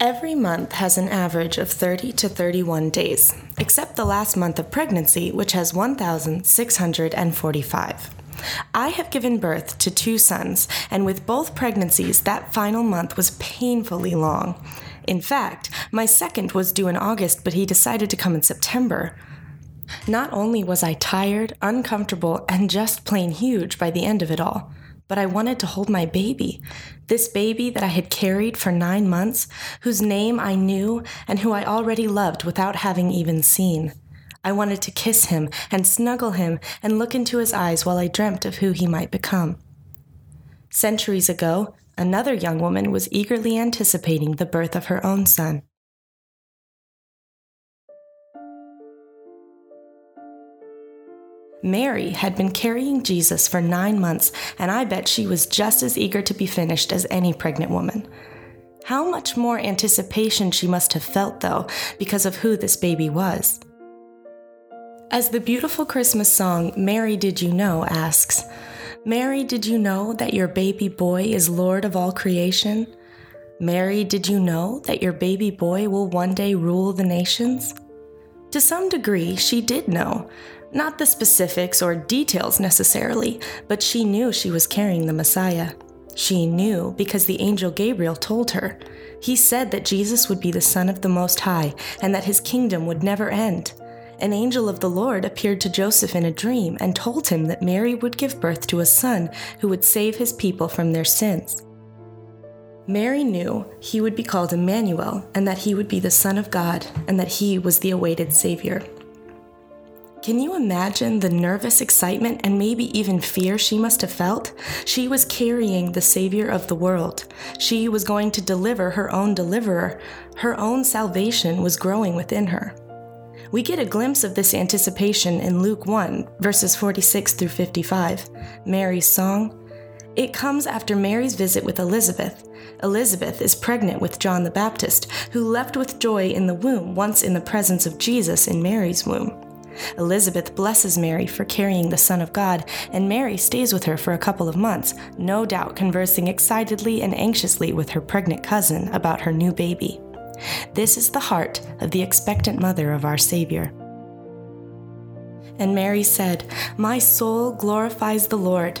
Every month has an average of 30 to 31 days, except the last month of pregnancy, which has 1,645. I have given birth to two sons, and with both pregnancies, that final month was painfully long. In fact, my second was due in August, but he decided to come in September. Not only was I tired, uncomfortable, and just plain huge by the end of it all, but I wanted to hold my baby. This baby that I had carried for nine months, whose name I knew and who I already loved without having even seen. I wanted to kiss him and snuggle him and look into his eyes while I dreamt of who he might become. Centuries ago, another young woman was eagerly anticipating the birth of her own son. Mary had been carrying Jesus for nine months, and I bet she was just as eager to be finished as any pregnant woman. How much more anticipation she must have felt, though, because of who this baby was. As the beautiful Christmas song, Mary Did You Know, asks, Mary, did you know that your baby boy is Lord of all creation? Mary, did you know that your baby boy will one day rule the nations? To some degree, she did know, not the specifics or details necessarily, but she knew she was carrying the Messiah. She knew because the angel Gabriel told her. He said that Jesus would be the Son of the Most High and that his kingdom would never end. An angel of the Lord appeared to Joseph in a dream and told him that Mary would give birth to a son who would save his people from their sins. Mary knew he would be called Emmanuel and that he would be the Son of God and that he was the awaited Savior. Can you imagine the nervous excitement and maybe even fear she must have felt? She was carrying the Savior of the world. She was going to deliver her own deliverer. Her own salvation was growing within her. We get a glimpse of this anticipation in Luke 1, verses 46 through 55. Mary's song. It comes after Mary's visit with Elizabeth. Elizabeth is pregnant with John the Baptist, who leapt with joy in the womb once in the presence of Jesus in Mary's womb. Elizabeth blesses Mary for carrying the Son of God, and Mary stays with her for a couple of months, no doubt conversing excitedly and anxiously with her pregnant cousin about her new baby. This is the heart of the expectant mother of our Savior. And Mary said, My soul glorifies the Lord,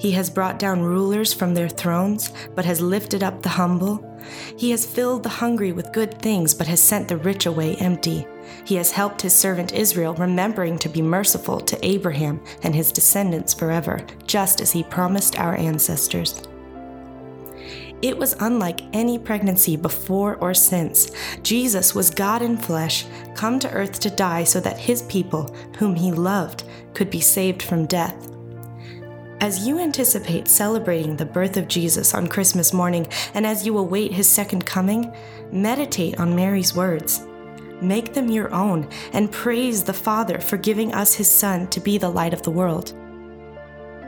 He has brought down rulers from their thrones, but has lifted up the humble. He has filled the hungry with good things, but has sent the rich away empty. He has helped his servant Israel, remembering to be merciful to Abraham and his descendants forever, just as he promised our ancestors. It was unlike any pregnancy before or since. Jesus was God in flesh, come to earth to die so that his people, whom he loved, could be saved from death. As you anticipate celebrating the birth of Jesus on Christmas morning and as you await his second coming, meditate on Mary's words. Make them your own and praise the Father for giving us his Son to be the light of the world.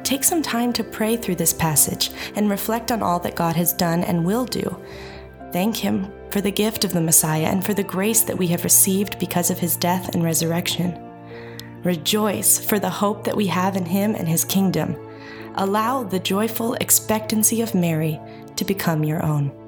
Take some time to pray through this passage and reflect on all that God has done and will do. Thank Him for the gift of the Messiah and for the grace that we have received because of His death and resurrection. Rejoice for the hope that we have in Him and His kingdom allow the joyful expectancy of Mary to become your own.